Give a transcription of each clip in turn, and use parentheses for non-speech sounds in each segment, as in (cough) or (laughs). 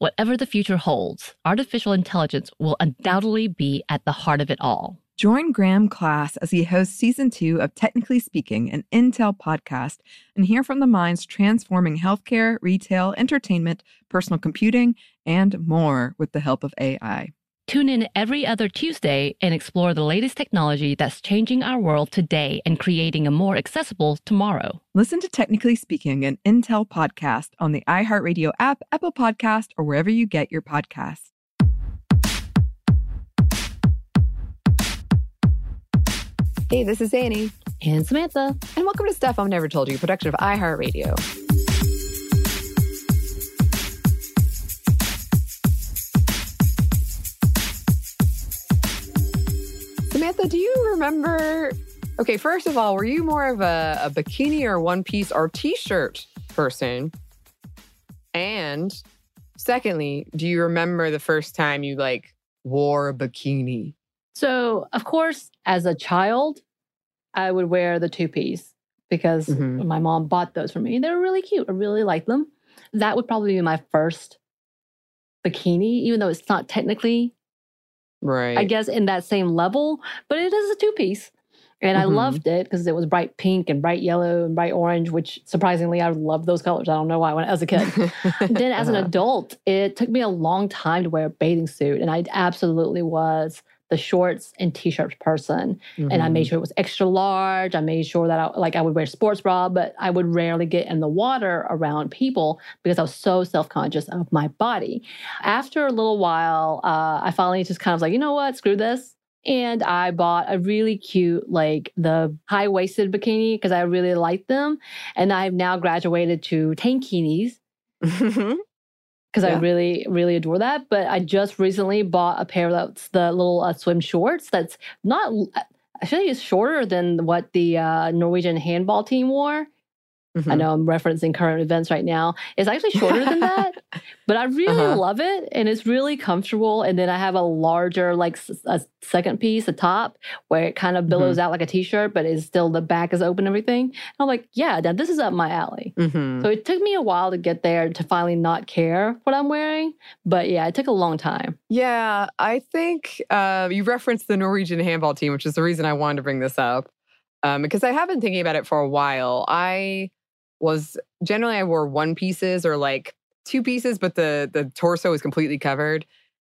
Whatever the future holds, artificial intelligence will undoubtedly be at the heart of it all. Join Graham Class as he hosts season two of Technically Speaking, an Intel podcast, and hear from the minds transforming healthcare, retail, entertainment, personal computing, and more with the help of AI. Tune in every other Tuesday and explore the latest technology that's changing our world today and creating a more accessible tomorrow. Listen to Technically Speaking, an Intel podcast on the iHeartRadio app, Apple Podcast, or wherever you get your podcasts. Hey, this is Annie, And Samantha. and welcome to Stuff Mom Never Told You, production of iHeartRadio. Samantha, do you remember? Okay, first of all, were you more of a, a bikini or one piece or t shirt person? And secondly, do you remember the first time you like wore a bikini? So, of course, as a child, I would wear the two piece because Mhm. my mom bought those for me. They were really cute. I really liked them. That would probably be my first bikini, even though it's not technically, Right. I guess, in that same level, but it is a two piece. And I Mhm. loved it because it was bright pink and bright yellow and bright orange, which surprisingly, I love those colors. I don't know why when I was a kid. (laughs) then as an Uh-huh. adult, it took me a long time to wear a bathing suit. And I absolutely was the shorts and t-shirts person. And I Mm-hmm. made sure it was extra large. I made sure that I like I would wear sports bra, but I would rarely get in the water around people because I was so self-conscious of my body. After a little while, uh, I finally just kind of was like, you know what, screw this. And I bought a really cute, like the high waisted bikini because I really liked them. And I've now graduated to tankinis (laughs) Because I really, really adore that. But I just recently bought a pair that's the little uh, swim shorts that's not—I actually, it's shorter than what the uh, Norwegian handball team wore. I Mhm. know I'm referencing current events right now. It's actually shorter than that, (laughs) but I really Uh-huh. love it and it's really comfortable. And then I have a larger, like a second piece, a top, where it kind of billows Mm-hmm. out like a t-shirt, but is still the back is open and everything. And I'm like, yeah, now this is up my alley. Mhm. So it took me a while to get there to finally not care what I'm wearing. But yeah, it took a long time. Yeah, I think uh, you referenced the Norwegian handball team, which is the reason I wanted to bring this up. Um, because I have been thinking about it for a while. I was generally I wore one pieces or like two pieces, but the the torso was completely covered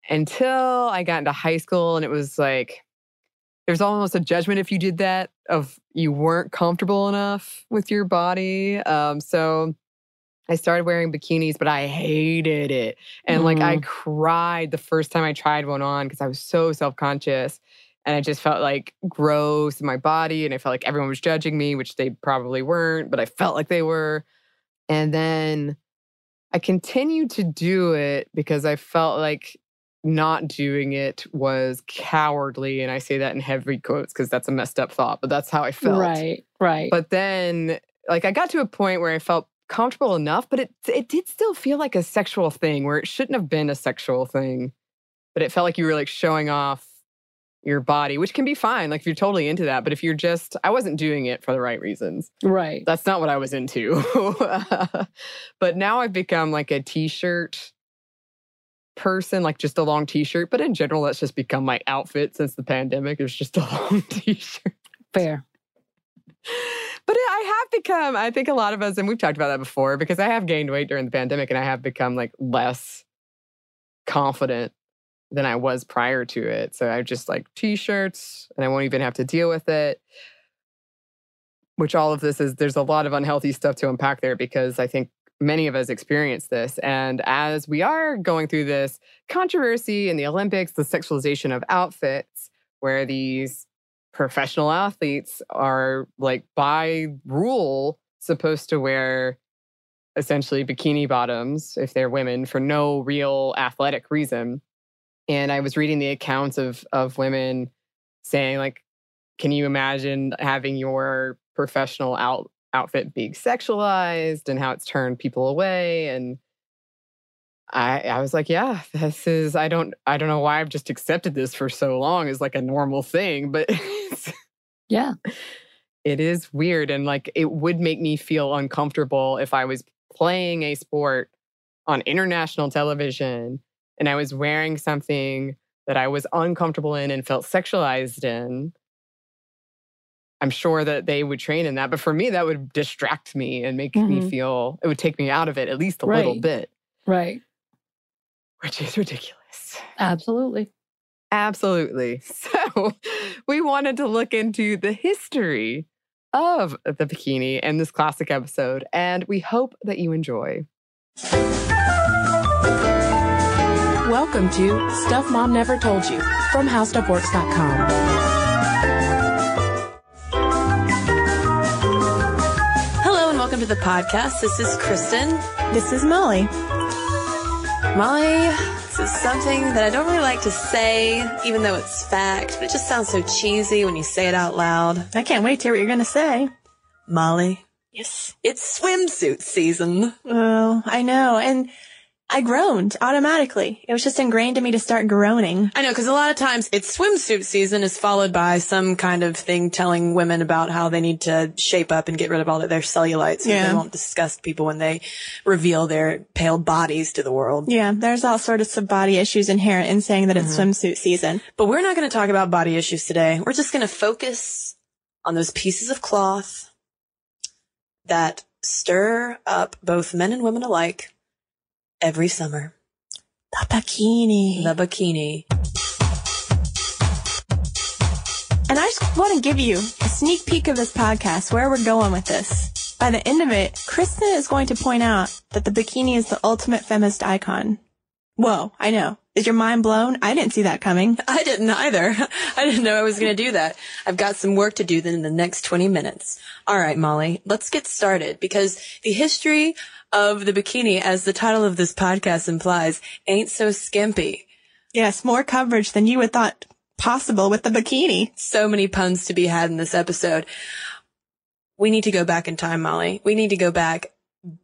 until I got into high school, and it was like there's almost a judgment if you did that of you weren't comfortable enough with your body. Um, so I started wearing bikinis, but I hated it. And like I cried the first time I tried one on because I was so self conscious. And I just felt like gross in my body. And I felt like everyone was judging me, which they probably weren't, but I felt like they were. And then I continued to do it because I felt like not doing it was cowardly. And I say that in heavy quotes because that's a messed up thought, but that's how I felt. Right, right. But then, like, I got to a point where I felt comfortable enough, but it it did still feel like a sexual thing where it shouldn't have been a sexual thing. But it felt like you were like showing off your body, which can be fine. Like if you're totally into that. But if you're just, I wasn't doing it for the right reasons. right. That's not what I was into. (laughs) but now I've become like a t-shirt person, like just a long t-shirt. But in general, that's just become my outfit since the pandemic. It's just a (laughs) long t-shirt. Fair. But I have become, I think a lot of us, and we've talked about that before, because I have gained weight during the pandemic and I have become like less confident than I was prior to it. So I just like t shirts and I won't even have to deal with it. which all of this is there's a lot of unhealthy stuff to unpack there because I think many of us experience this. And as we are going through this controversy in the Olympics, the sexualization of outfits, where these professional athletes are like by rule supposed to wear essentially bikini bottoms if they're women for no real athletic reason. And I was reading the accounts of of women saying like, can you imagine having your professional out outfit being sexualized and how it's turned people away and I, I was like, yeah, this is I don't I don't know why I've just accepted this for so long as like a normal thing, but (laughs) yeah. It is weird and like it would make me feel uncomfortable if I was playing a sport on international television and I was wearing something that I was uncomfortable in and felt sexualized in. I'm sure that they would train in that, but for me, that would distract me and make mm-hmm. me feel it would take me out of it at least a right. little bit. Right. Which is ridiculous. Absolutely. Absolutely. (laughs) So we wanted to look into the history of the bikini in this classic episode, and we hope that you enjoy. Welcome to Stuff Mom Never Told You from HowStuffWorks.com. Hello and welcome to the podcast. This is Kristen. This is Molly. Molly, this is something that I don't really like to say, even though it's fact, but it just sounds so cheesy when you say it out loud. I can't wait to hear what you're going to say. Molly. Yes. It's swimsuit season. Oh, I know. And I groaned automatically. It was just ingrained in me to start groaning. I know, because a lot of times it's swimsuit season is followed by some kind of thing telling women about how they need to shape up and get rid of all of their cellulite so yeah. they won't disgust people when they reveal their pale bodies to the world. Yeah, there's all sorts of body issues inherent in saying that it's mm-hmm. swimsuit season. But we're not going to talk about body issues today. We're just going to focus on those pieces of cloth that stir up both men and women alike every summer. The bikini. The bikini. And I just want to give you a sneak peek of this podcast, where we're going with this. By the end of it, Kristen is going to point out that the bikini is the ultimate feminist icon. Whoa, I know. Is your mind blown? I didn't see that coming. (laughs) I didn't either. (laughs) I didn't know I was going to do that. I've got some work to do then in the next 20 minutes. All right, Molly, let's get started because the history of the bikini, as the title of this podcast implies, ain't so skimpy. Yes, more coverage than you would thought possible with the bikini. So many puns to be had in this episode. We need to go back in time, Molly. We need to go back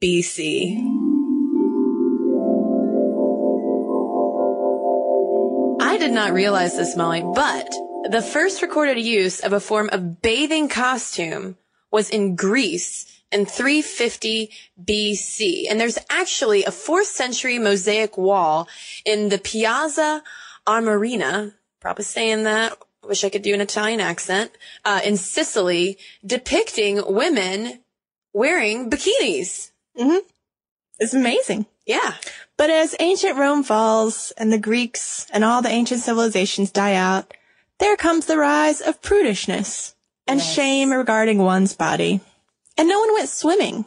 BC. Did not realize this, Molly, but the first recorded use of a form of bathing costume was in Greece in 350 BC. And there's actually a fourth century mosaic wall in the Piazza Armerina, probably saying that, wish I could do an Italian accent, uh, in Sicily, depicting women wearing bikinis. Mm-hmm. It's amazing. Yeah. But as ancient Rome falls and the Greeks and all the ancient civilizations die out, there comes the rise of prudishness and yes. shame regarding one's body. And no one went swimming.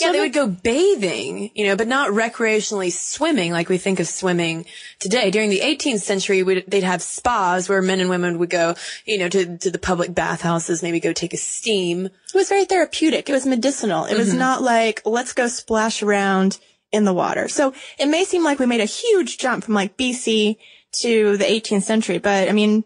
Yeah, they would go bathing, you know, but not recreationally swimming like we think of swimming today. During the 18th century, they'd have spas where men and women would go, you know, to, to the public bathhouses, maybe go take a steam. It was very therapeutic. It was medicinal. It mm-hmm. was not like, let's go splash around in the water. So it may seem like we made a huge jump from like BC to the 18th century, but I mean,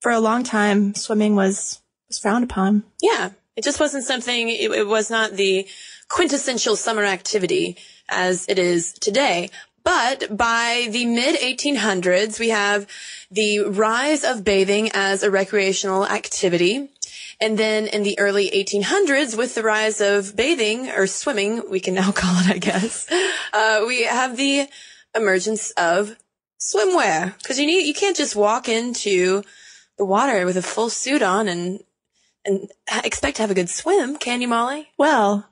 for a long time, swimming was, was frowned upon. Yeah. It just wasn't something, it, it was not the quintessential summer activity as it is today. But by the mid 1800s, we have the rise of bathing as a recreational activity. And then in the early 1800s, with the rise of bathing or swimming, we can now (laughs) call it, I guess, uh, we have the emergence of swimwear. Cause you need, you can't just walk into the water with a full suit on and and expect to have a good swim, can you, Molly? Well,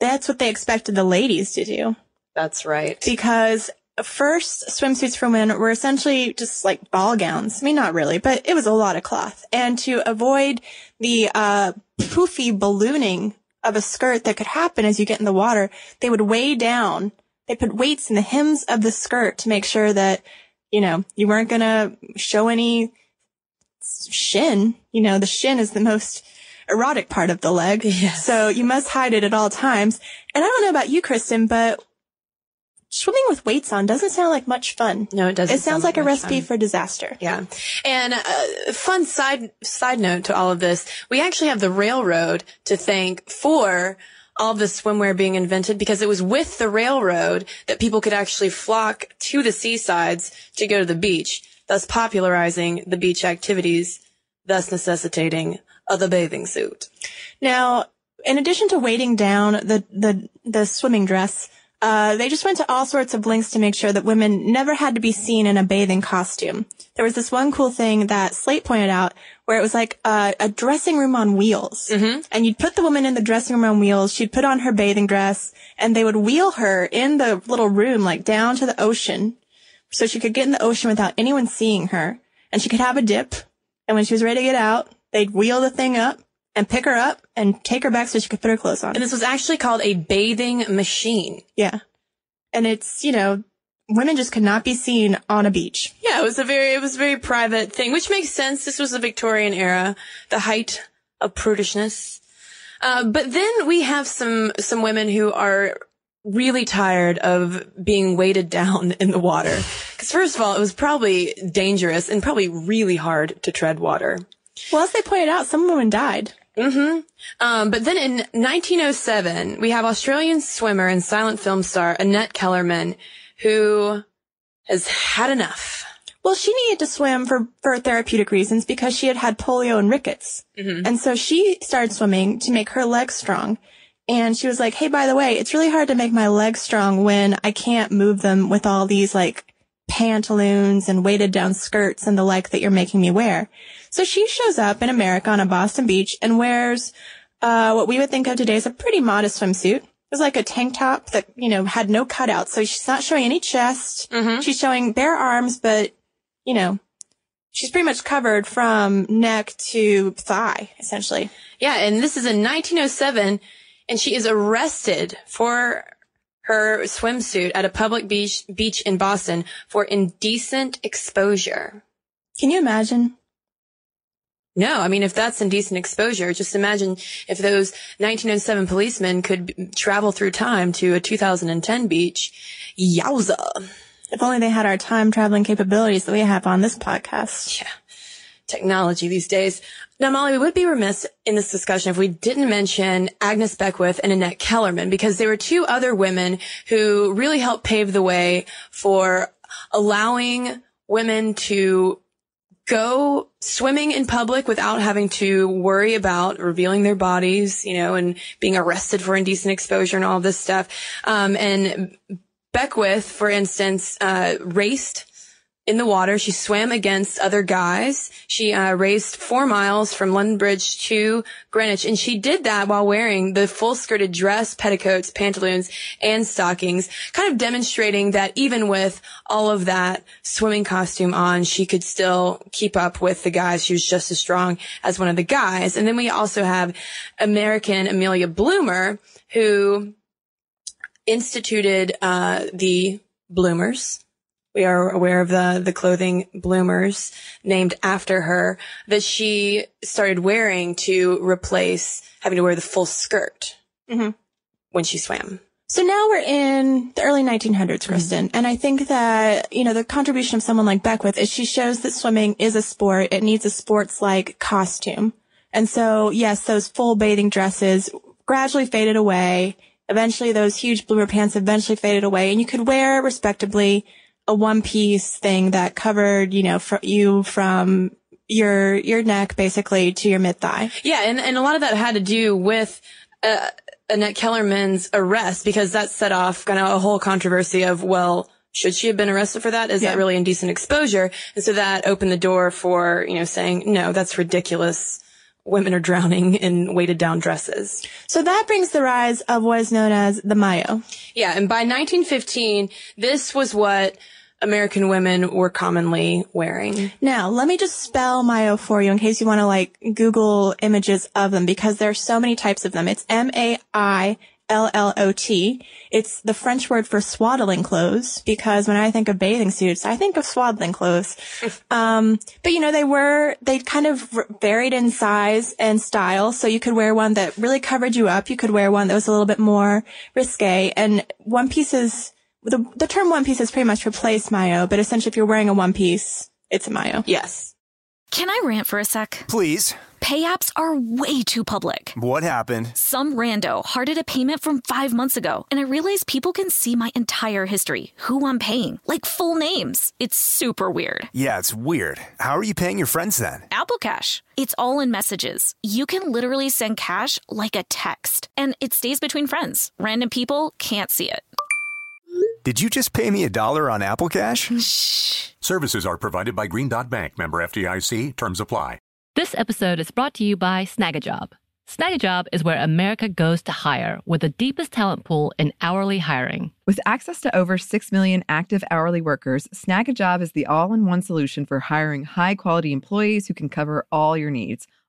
that's what they expected the ladies to do. That's right. Because first swimsuits for women were essentially just like ball gowns. I mean, not really, but it was a lot of cloth. And to avoid the uh, poofy ballooning of a skirt that could happen as you get in the water, they would weigh down. They put weights in the hems of the skirt to make sure that, you know, you weren't going to show any shin. You know, the shin is the most erotic part of the leg. Yes. So you must hide it at all times. And I don't know about you, Kristen, but swimming with weights on doesn't sound like much fun. No, it doesn't. It sounds sound like a recipe fun. for disaster. Yeah. And uh, fun side side note to all of this, we actually have the railroad to thank for all the swimwear being invented because it was with the railroad that people could actually flock to the seasides to go to the beach, thus popularizing the beach activities, thus necessitating uh, the bathing suit. Now, in addition to weighting down the, the, the swimming dress, uh, they just went to all sorts of lengths to make sure that women never had to be seen in a bathing costume. There was this one cool thing that Slate pointed out where it was like a, a dressing room on wheels. Mm-hmm. And you'd put the woman in the dressing room on wheels. She'd put on her bathing dress and they would wheel her in the little room, like down to the ocean so she could get in the ocean without anyone seeing her and she could have a dip. And when she was ready to get out, they'd wheel the thing up and pick her up and take her back so she could put her clothes on. And this was actually called a bathing machine. Yeah. And it's, you know, women just could not be seen on a beach. Yeah, it was a very, it was a very private thing, which makes sense. This was the Victorian era, the height of prudishness. Uh, but then we have some, some women who are really tired of being weighted down in the water. Cause first of all, it was probably dangerous and probably really hard to tread water. Well, as they pointed out, some women died. Mm-hmm. Um, but then in 1907, we have Australian swimmer and silent film star Annette Kellerman, who has had enough. Well, she needed to swim for, for therapeutic reasons because she had had polio and rickets. And so she started swimming to make her legs strong. And she was like, Hey, by the way, it's really hard to make my legs strong when I can't move them with all these like pantaloons and weighted down skirts and the like that you're making me wear. So she shows up in America on a Boston beach and wears, uh, what we would think of today as a pretty modest swimsuit. It was like a tank top that, you know, had no cutouts. So she's not showing any chest. She's showing bare arms, but, you know, she's pretty much covered from neck to thigh, essentially. Yeah, and this is in 1907, and she is arrested for her swimsuit at a public beach beach in Boston for indecent exposure. Can you imagine? No, I mean, if that's indecent exposure, just imagine if those 1907 policemen could b- travel through time to a 2010 beach. Yowza. If only they had our time traveling capabilities that we have on this podcast. Yeah. Technology these days. Now, Molly, we would be remiss in this discussion if we didn't mention Agnes Beckwith and Annette Kellerman because they were two other women who really helped pave the way for allowing women to go swimming in public without having to worry about revealing their bodies, you know, and being arrested for indecent exposure and all this stuff. Um, and Beckwith, for instance, uh, raced in the water. She swam against other guys. She uh, raced four miles from London Bridge to Greenwich, and she did that while wearing the full-skirted dress, petticoats, pantaloons, and stockings, kind of demonstrating that even with all of that swimming costume on, she could still keep up with the guys. She was just as strong as one of the guys. And then we also have American Amelia Bloomer, who instituted uh, the bloomers. We are aware of the the clothing bloomers named after her that she started wearing to replace having to wear the full skirt Mhm. when she swam. So now we're in the early 1900s, Kristen, and I think that, you know, the contribution of someone like Beckwith is she shows that swimming is a sport. It needs a sports-like costume. And so, yes, those full bathing dresses gradually faded away. Eventually, those huge bloomer pants eventually faded away, and you could wear respectably a one-piece thing that covered, you know, fr- you from your your neck basically to your mid thigh. Yeah, and, and a lot of that had to do with uh, Annette Kellerman's arrest because that set off kind of a whole controversy of, well, should she have been arrested for that? Is Yeah. that really indecent exposure? And so that opened the door for, you know, saying, no, that's ridiculous. women are drowning in weighted down dresses. So that brings the rise of what is known as the maillot. Yeah, and by 1915, this was what American women were commonly wearing. Now, let me just spell maillot for you in case you want to like Google images of them because there are so many types of them. It's M-A-I L-L-O-T. It's the French word for swaddling clothes because when I think of bathing suits, I think of swaddling clothes. (laughs) um, but you know, they were, they kind of varied in size and style. So you could wear one that really covered you up. You could wear one that was a little bit more risque and one pieces, the, the term one piece has pretty much replaced maillot, but essentially if you're wearing a one piece, it's a maillot. Yes. Can I rant for a sec? Please. Pay apps are way too public. What happened? Some rando hearted a payment from five months ago, and I realized people can see my entire history, who I'm paying, like full names. It's super weird. Yeah, it's weird. How are you paying your friends then? Apple Cash. It's all in messages. You can literally send cash like a text, and it stays between friends. Random people can't see it. Did you just pay me a dollar on Apple Cash? Shh. Services are provided by Green Dot Bank, member FDIC. Terms apply. This episode is brought to you by Snagajob. Snagajob is where America goes to hire with the deepest talent pool in hourly hiring. With access to over 6 million active hourly workers, Snagajob is the all in one solution for hiring high quality employees who can cover all your needs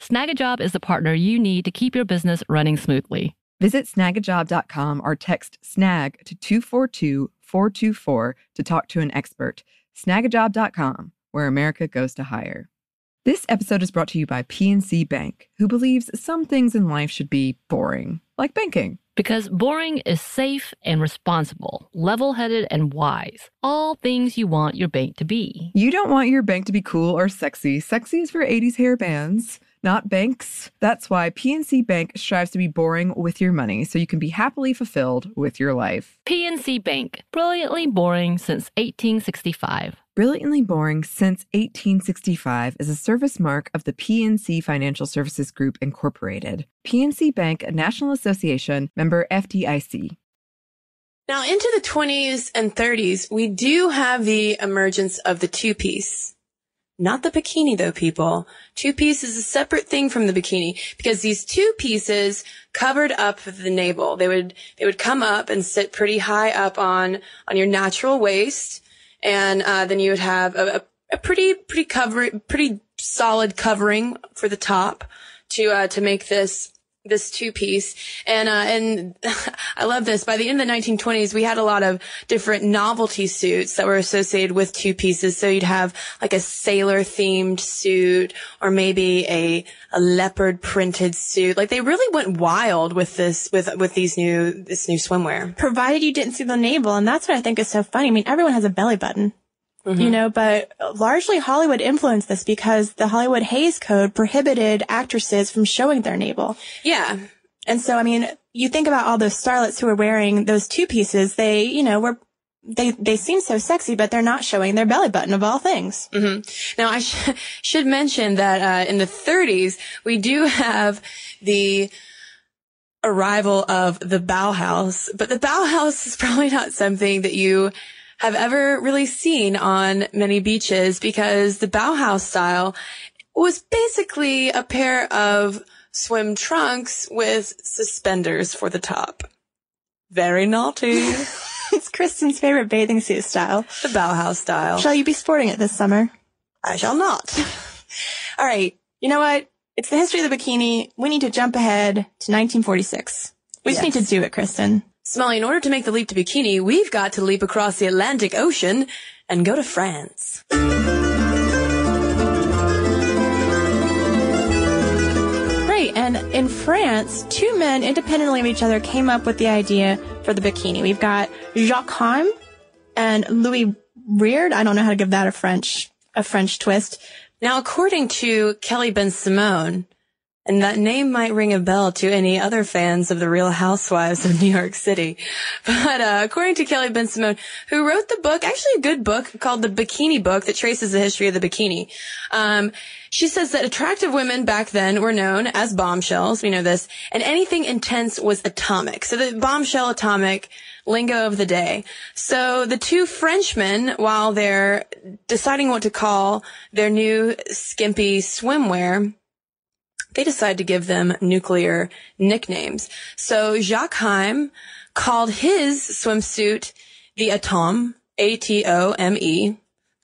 Snagajob is the partner you need to keep your business running smoothly. Visit snagajob.com or text snag to 242 424 to talk to an expert. Snagajob.com, where America goes to hire. This episode is brought to you by PNC Bank, who believes some things in life should be boring, like banking. Because boring is safe and responsible, level headed and wise. All things you want your bank to be. You don't want your bank to be cool or sexy. Sexy is for 80s hair bands not banks. That's why PNC Bank strives to be boring with your money so you can be happily fulfilled with your life. PNC Bank, brilliantly boring since 1865. Brilliantly Boring Since 1865 is a service mark of the PNC Financial Services Group, Incorporated. PNC Bank, a National Association member FDIC. Now, into the 20s and 30s, we do have the emergence of the two piece. Not the bikini though, people. Two piece is a separate thing from the bikini because these two pieces covered up the navel. They would, they would come up and sit pretty high up on, on your natural waist. And, uh, then you would have a, a, a pretty, pretty cover, pretty solid covering for the top to, uh, to make this, this two piece. And, uh, and (laughs) I love this. By the end of the 1920s, we had a lot of different novelty suits that were associated with two pieces. So you'd have like a sailor themed suit or maybe a, a leopard printed suit. Like they really went wild with this, with, with these new, this new swimwear. Provided you didn't see the navel. And that's what I think is so funny. I mean, everyone has a belly button. Mm-hmm. You know, but largely Hollywood influenced this because the Hollywood Hays Code prohibited actresses from showing their navel. Yeah. And so, I mean, you think about all those starlets who were wearing those two pieces, they, you know, were, they, they seem so sexy, but they're not showing their belly button of all things. Mm-hmm. Now, I sh- (laughs) should mention that, uh, in the 30s, we do have the, arrival of the Bauhaus, but the Bauhaus is probably not something that you have ever really seen on many beaches because the Bauhaus style was basically a pair of swim trunks with suspenders for the top. Very naughty. (laughs) it's Kristen's favorite bathing suit style. The Bauhaus style. Shall you be sporting it this summer? I shall not. (laughs) All right. You know what? It's the history of the bikini. We need to jump ahead to 1946. We yes. just need to do it, Kristen. Smelly, in order to make the leap to bikini, we've got to leap across the Atlantic Ocean and go to France. Right, and in France, two men independently of each other came up with the idea for the bikini. We've got Jacques Heim and Louis Reard. I don't know how to give that a French a French twist. Now, according to Kelly Bensimon, And that name might ring a bell to any other fans of the Real Housewives of New York City. (laughs) But uh, according to Kelly Bensimon, who wrote the book, actually a good book called The Bikini Book that traces the history of the bikini, um, she says that attractive women back then were known as bombshells. We know this. And anything intense was atomic. So the bombshell atomic lingo of the day. So the two Frenchmen, while they're deciding what to call their new skimpy swimwear, they decide to give them nuclear nicknames. So Jacques Heim called his swimsuit the Atom, A-T-O-M-E,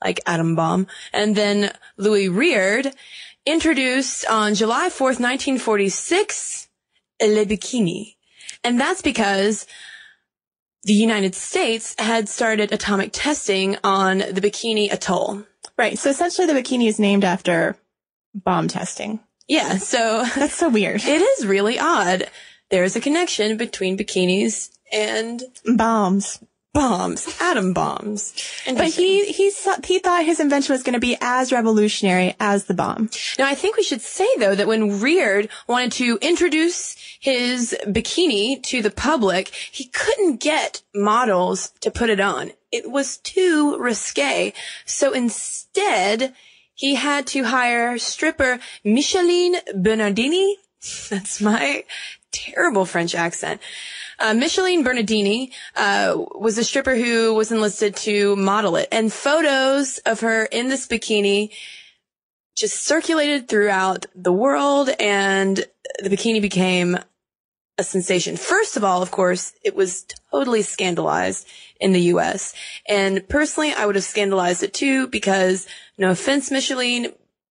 like atom bomb. And then Louis Reard introduced on July 4th, 1946, Le Bikini. And that's because the United States had started atomic testing on the Bikini Atoll. Right. So essentially the bikini is named after bomb testing. Yeah, so (laughs) That's so weird. it is really odd. There's a connection between bikinis and Bombs. bombs, atom bombs. But he, he, he thought his invention was going to be as revolutionary as the bomb. Now, I think we should say though that when Reard wanted to introduce his bikini to the public, he couldn't get models to put it on. It was too risque. So instead, he had to hire stripper Micheline Bernardini. (laughs) That's my terrible French accent. Uh, Micheline Bernardini uh, was a stripper who was enlisted to model it, and photos of her in this bikini just circulated throughout the world, and the bikini became a sensation. First of all, of course, it was totally scandalized in the U.S. And personally, I would have scandalized it too because, no offense, Micheline,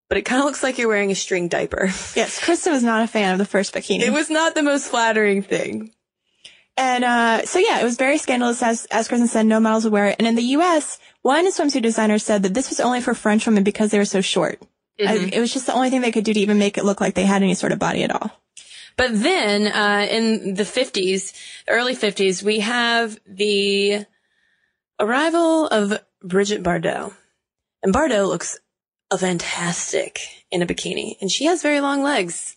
but it kind of looks like you're wearing a string diaper. (laughs) Yes, Krista was not a fan of the first bikini. It was not the most flattering thing. And uh, so yeah, it was very scandalous. As as Kristen said, no models would wear it. And in the U.S., one swimsuit designer said that this was only for French women because they were so short. I- it was just the only thing they could do to even make it look like they had any sort of body at all. But then, uh, in the 50s, early 50s, we have the arrival of Brigitte Bardot. And Bardot looks fantastic in a bikini. And she has very long legs.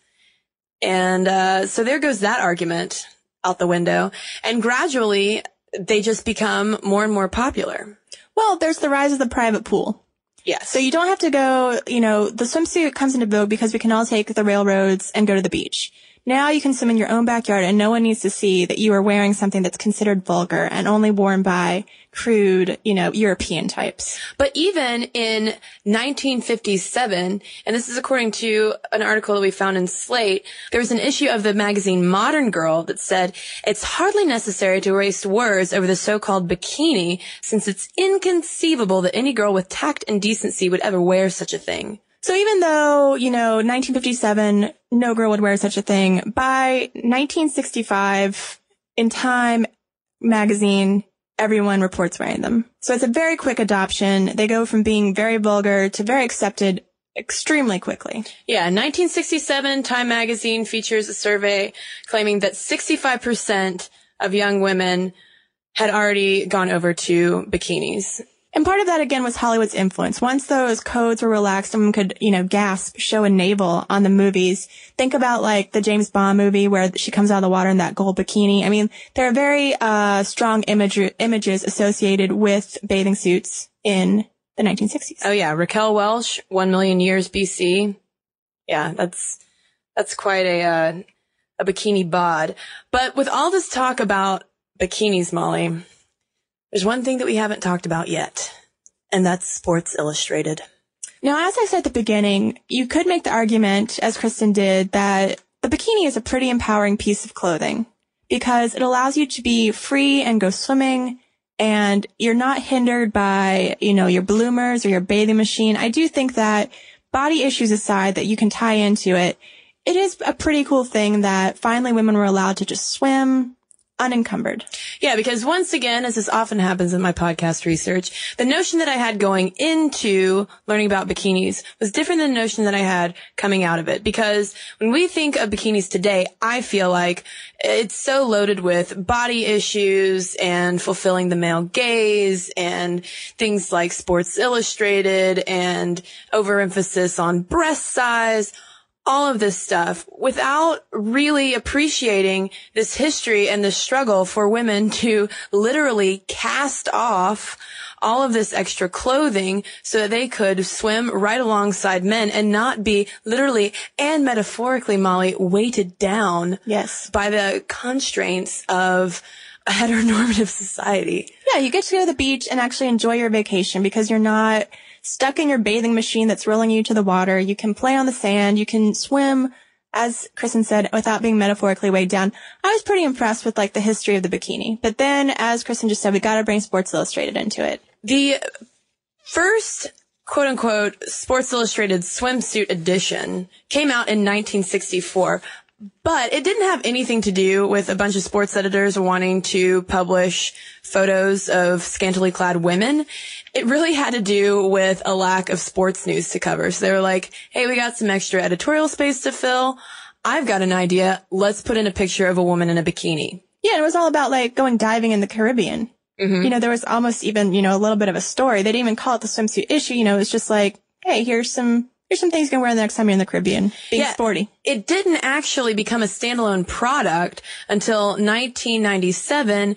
And, uh, so there goes that argument out the window. And gradually, they just become more and more popular. Well, there's the rise of the private pool. Yes. So you don't have to go, you know, the swimsuit comes into vogue because we can all take the railroads and go to the beach. Now you can swim in your own backyard and no one needs to see that you are wearing something that's considered vulgar and only worn by crude, you know, European types. But even in 1957, and this is according to an article that we found in Slate, there was an issue of the magazine Modern Girl that said it's hardly necessary to waste words over the so-called bikini since it's inconceivable that any girl with tact and decency would ever wear such a thing. So even though, you know, 1957, no girl would wear such a thing, by 1965, in Time magazine, everyone reports wearing them. So it's a very quick adoption. They go from being very vulgar to very accepted extremely quickly. Yeah, 1967 Time magazine features a survey claiming that 65% of young women had already gone over to bikinis. And part of that again was Hollywood's influence. Once those codes were relaxed, someone could, you know, gasp, show a navel on the movies. Think about like the James Bond movie where she comes out of the water in that gold bikini. I mean, there are very uh, strong image- images associated with bathing suits in the 1960s. Oh yeah, Raquel Welch, 1 million years BC. Yeah, that's that's quite a uh, a bikini bod. But with all this talk about bikinis, Molly, there's one thing that we haven't talked about yet, and that's Sports Illustrated. Now, as I said at the beginning, you could make the argument, as Kristen did, that the bikini is a pretty empowering piece of clothing because it allows you to be free and go swimming and you're not hindered by, you know, your bloomers or your bathing machine. I do think that body issues aside that you can tie into it, it is a pretty cool thing that finally women were allowed to just swim unencumbered. Yeah, because once again, as this often happens in my podcast research, the notion that I had going into learning about bikinis was different than the notion that I had coming out of it. Because when we think of bikinis today, I feel like it's so loaded with body issues and fulfilling the male gaze and things like Sports Illustrated and overemphasis on breast size all of this stuff without really appreciating this history and the struggle for women to literally cast off all of this extra clothing so that they could swim right alongside men and not be literally and metaphorically, Molly, weighted down. Yes. By the constraints of a heteronormative (laughs) society. Yeah, you get to go to the beach and actually enjoy your vacation because you're not stuck in your bathing machine that's rolling you to the water. You can play on the sand. You can swim, as Kristen said, without being metaphorically weighed down. I was pretty impressed with like the history of the bikini. But then, as Kristen just said, we got to bring Sports Illustrated into it. The first quote unquote Sports Illustrated swimsuit edition came out in 1964. But it didn't have anything to do with a bunch of sports editors wanting to publish photos of scantily clad women. It really had to do with a lack of sports news to cover. So they were like, hey, we got some extra editorial space to fill. I've got an idea. Let's put in a picture of a woman in a bikini. Yeah, it was all about like going diving in the Caribbean. Mm-hmm. You know, there was almost even, you know, a little bit of a story. They didn't even call it the swimsuit issue. You know, it was just like, hey, here's some here's some things you can wear the next time you're in the Caribbean. Being Yeah. sporty. It didn't actually become a standalone product until 1997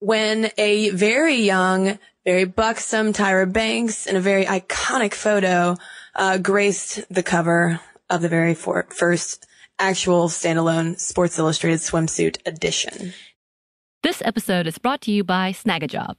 when a very young, very buxom Tyra Banks in a very iconic photo uh, graced the cover of the very for- first actual standalone Sports Illustrated swimsuit edition. This episode is brought to you by Snagajob.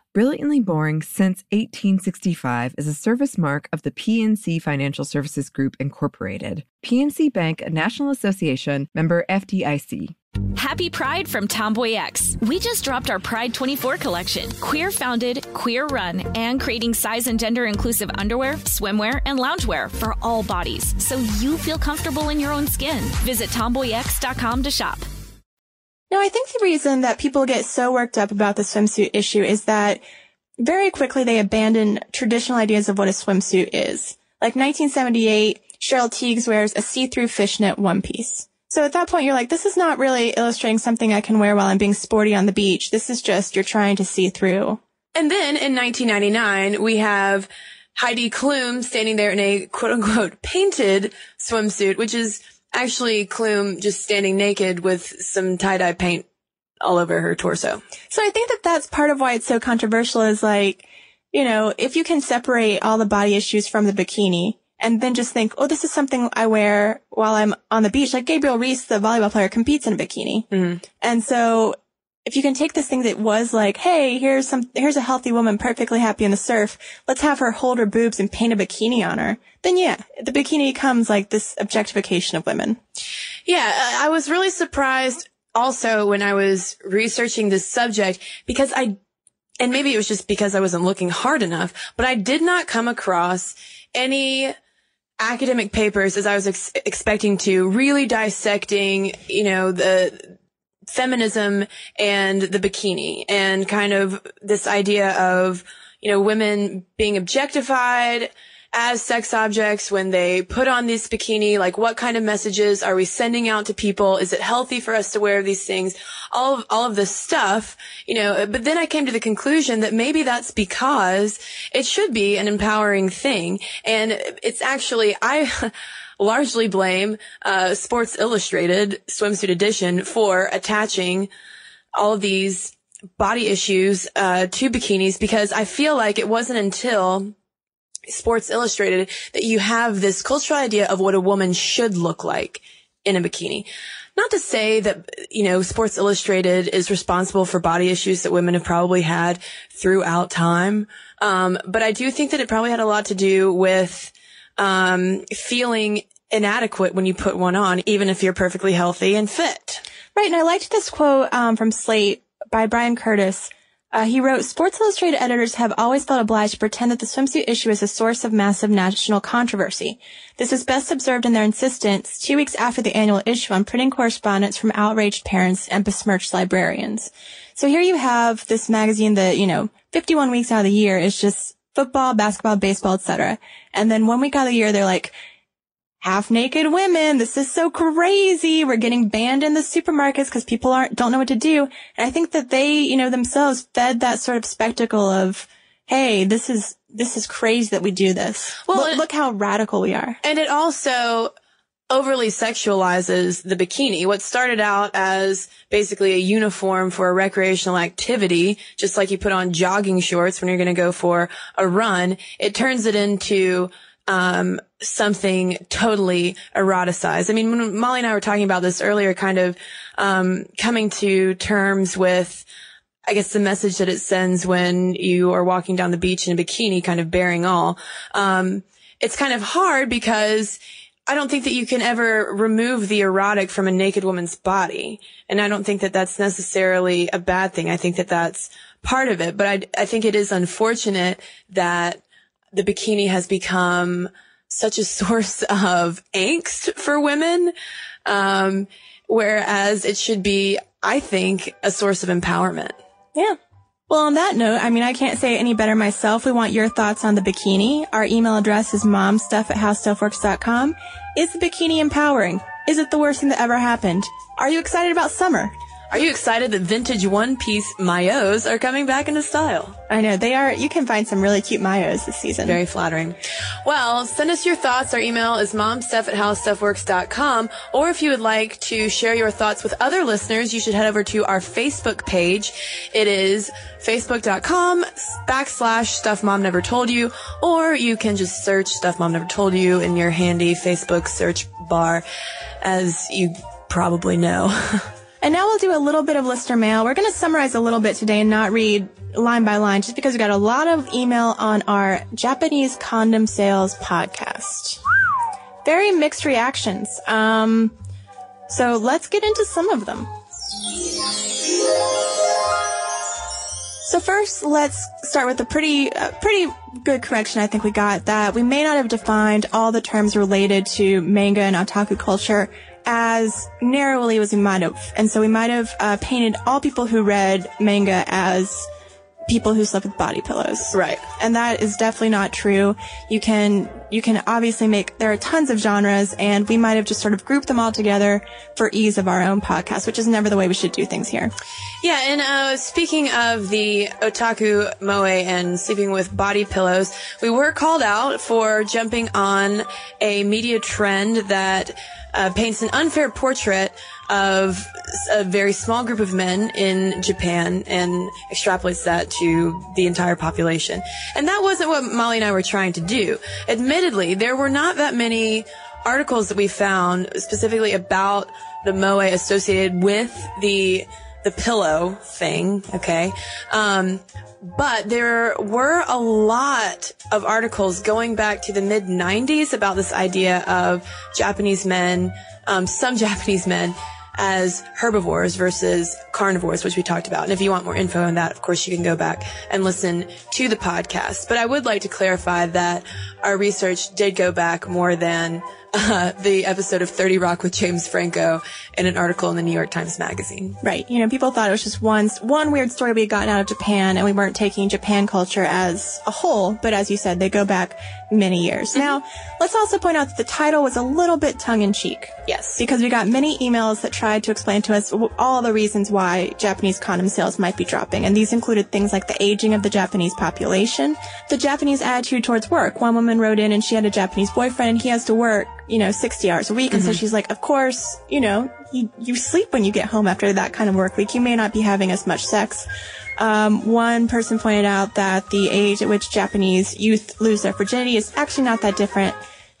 Brilliantly Boring Since 1865 is a service mark of the PNC Financial Services Group, Incorporated. PNC Bank, a National Association member FDIC. Happy Pride from Tomboy X. We just dropped our Pride 24 collection. Queer founded, queer run, and creating size and gender inclusive underwear, swimwear, and loungewear for all bodies so you feel comfortable in your own skin. Visit tomboyx.com to shop. No, I think the reason that people get so worked up about the swimsuit issue is that very quickly they abandon traditional ideas of what a swimsuit is. Like 1978, Cheryl Tiegs wears a see-through fishnet one piece. So at that point, you're like, this is not really illustrating something I can wear while I'm being sporty on the beach. This is just you're trying to see through. And then in 1999, we have Heidi Klum standing there in a quote unquote painted swimsuit, which is actually Klum just standing naked with some tie-dye paint all over her torso. So I think that that's part of why it's so controversial is like, you know, if you can separate all the body issues from the bikini and then just think, oh, this is something I wear while I'm on the beach. Like Gabrielle Reece, the volleyball player, competes in a bikini. Mm-hmm. And so if you can take this thing that was like, hey, here's some, here's a healthy woman perfectly happy in the surf. Let's have her hold her boobs and paint a bikini on her. Then yeah, the bikini becomes like this objectification of women. Yeah, I was really surprised also when I was researching this subject because I, and maybe it was just because I wasn't looking hard enough, but I did not come across any academic papers as I was ex- expecting to really dissecting, you know, the feminism and the bikini and kind of this idea of, you know, women being objectified as sex objects when they put on this bikini? Like what kind of messages are we sending out to people? Is it healthy for us to wear these things? All of, all of this stuff, you know, but then I came to the conclusion that maybe that's because it should be an empowering thing. And it's actually, I, (laughs) largely blame uh, Sports Illustrated swimsuit edition for attaching all of these body issues uh, to bikinis because I feel like it wasn't until Sports Illustrated that you have this cultural idea of what a woman should look like in a bikini. Not to say that, you know, Sports Illustrated is responsible for body issues that women have probably had throughout time. Um, but I do think that it probably had a lot to do with, um, feeling inadequate when you put one on, even if you're perfectly healthy and fit. Right. And I liked this quote, um, from Slate by Bryan Curtis. Uh, he wrote, Sports Illustrated editors have always felt obliged to pretend that the swimsuit issue is a source of massive national controversy. This is best observed in their insistence two weeks after the annual issue on printing correspondence from outraged parents and besmirched librarians. So here you have this magazine that, you know, 51 weeks out of the year is just football, basketball, baseball, etc. And then one week out of the year, they're like, half naked women. This is so crazy. We're getting banned in the supermarkets because people aren't, don't know what to do. And I think that they, you know, themselves fed that sort of spectacle of, Hey, this is, this is crazy that we do this. Well, look, look how radical we are. And it also overly sexualizes the bikini. What started out as basically a uniform for a recreational activity, just like you put on jogging shorts when you're going to go for a run, it turns it into um, something totally eroticized. I mean, when Molly and I were talking about this earlier, kind of um, coming to terms with, I guess, the message that it sends when you are walking down the beach in a bikini, kind of bearing all. Um, it's kind of hard because I don't think that you can ever remove the erotic from a naked woman's body. And I don't think that that's necessarily a bad thing. I think that that's part of it. But I, I think it is unfortunate that the bikini has become such a (laughs) source of angst for women. Um, whereas it should be, I think, a source of empowerment. Yeah. Well, on that note, I mean, I can't say it any better myself. We want your thoughts on the bikini. Our email address is momstuff at howstuffworks.com. Is the bikini empowering? Is it the worst thing that ever happened? Are you excited about summer? Are you excited that vintage one piece maillots are coming back into style? I know they are. You can find some really cute maillots this season. Very flattering. Well, send us your thoughts. Our email is momstuff at howstuffworks.com. Or if you would like to share your thoughts with other listeners, you should head over to our Facebook page. It is facebook.com backslash stuff mom never told you, or you can just search stuff mom never told you in your handy Facebook search bar, as you probably know. (laughs) And now we'll do a little bit of listener mail. We're going to summarize a little bit today and not read line by line just because we got a lot of email on our Japanese condom sales podcast. Very mixed reactions. Um, so let's get into some of them. So first, let's start with a pretty, uh, pretty good correction. I think we got that we may not have defined all the terms related to manga and otaku culture as narrowly as we might have. And so we might have uh, painted all people who read manga as people who slept with body pillows. Right. And that is definitely not true. You can, you can obviously make, there are tons of genres and we might have just sort of grouped them all together for ease of our own podcast, which is never the way we should do things here. Yeah. And, uh, speaking of the otaku moe and sleeping with body pillows, we were called out for jumping on a media trend that uh, paints an unfair portrait of a very small group of men in Japan and extrapolates that to the entire population. And that wasn't what Molly and I were trying to do. Admittedly, there were not that many articles that we found specifically about the moe associated with the the pillow thing, okay? Um, but there were a lot of articles going back to the mid 90s about this idea of Japanese men, um, some (laughs) Japanese men as herbivores versus carnivores, which we talked about. And if you want more info on that, of course, you can go back and listen to the podcast. But I would like to clarify that our research did go back more than uh, the episode of 30 Rock with James Franco in an article in the New York Times Magazine. Right. You know, people thought it was just one, one weird story we had gotten out of Japan and we weren't taking Japan culture as a whole. But as you said, they go back many years. Now, let's also point out that the title was a little bit tongue in cheek. Yes. Because we got many emails that tried to explain to us all the reasons why Japanese condom sales might be dropping. And these included things like the aging of the Japanese population, the Japanese attitude towards work. One woman wrote in and she had a Japanese boyfriend and he has to work, you know, 60 hours a week. And so she's like, of course, you know, you, you sleep when you get home after that kind of work week. You may not be having as much sex. Um, one person pointed out that the age at which Japanese youth lose their virginity is actually not that different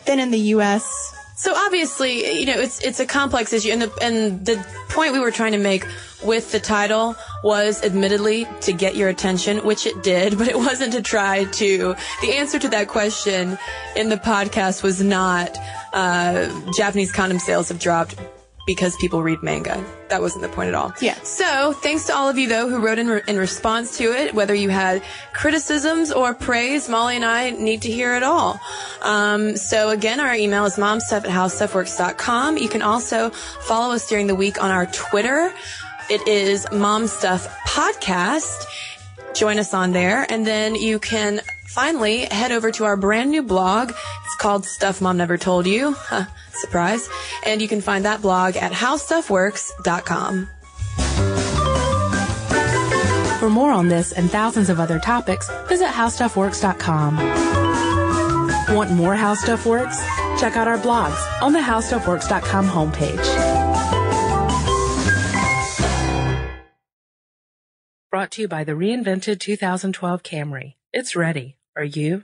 than in the U.S. So obviously, you know, it's it's a complex issue, and the and the point we were trying to make with the title was admittedly to get your attention, which it did, (laughs) but it wasn't to try to. The answer to that question in the podcast was not uh, Japanese condom sales have dropped because people read manga. That wasn't the point at all. Yeah. So thanks to all of you though who wrote in, re- in response to it, whether you had criticisms or praise, Molly and I need to hear it all. Um, so again, our email is momstuff at howstuffworks.com. You can also follow us during the week on our Twitter. It is Mom Stuff Podcast. Join us on there. And then you can finally head over to our brand new blog. Called Stuff Mom Never Told You. Huh, surprise. And you can find that blog at howstuffworks.com. For more on this and thousands of other topics, visit howstuffworks.com. Want more How Stuff Works? Check out our blogs on the howstuffworks.com homepage. Brought to you by the reinvented 2012 Camry. It's ready. Are you?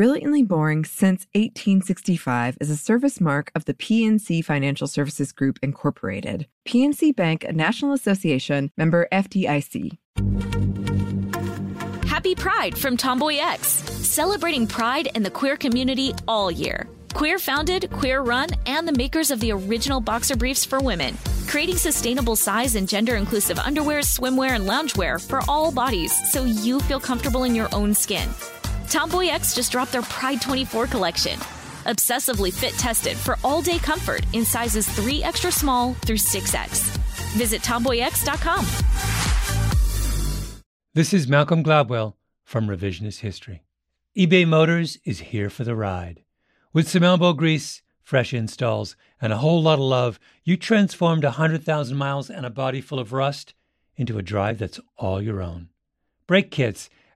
Brilliantly Boring Since 1865 is a service mark of the PNC Financial Services Group, Incorporated. PNC Bank, a National Association, member FDIC. Happy Pride from Tomboy X, celebrating pride in the queer community all year. Queer founded, queer run, and the makers of the original boxer briefs for women, creating sustainable size and gender inclusive underwear, swimwear, and loungewear for all bodies so you feel comfortable in your own skin. Tomboy X just dropped their Pride 24 collection. Obsessively fit tested for all day comfort in sizes 3 extra small through 6X. Visit tomboyx.com. This is Malcolm Gladwell from Revisionist History. eBay Motors is here for the ride. With some elbow grease, fresh installs, and a whole lot of love, you transformed 100,000 miles and a body full of rust into a drive that's all your own. Brake kits,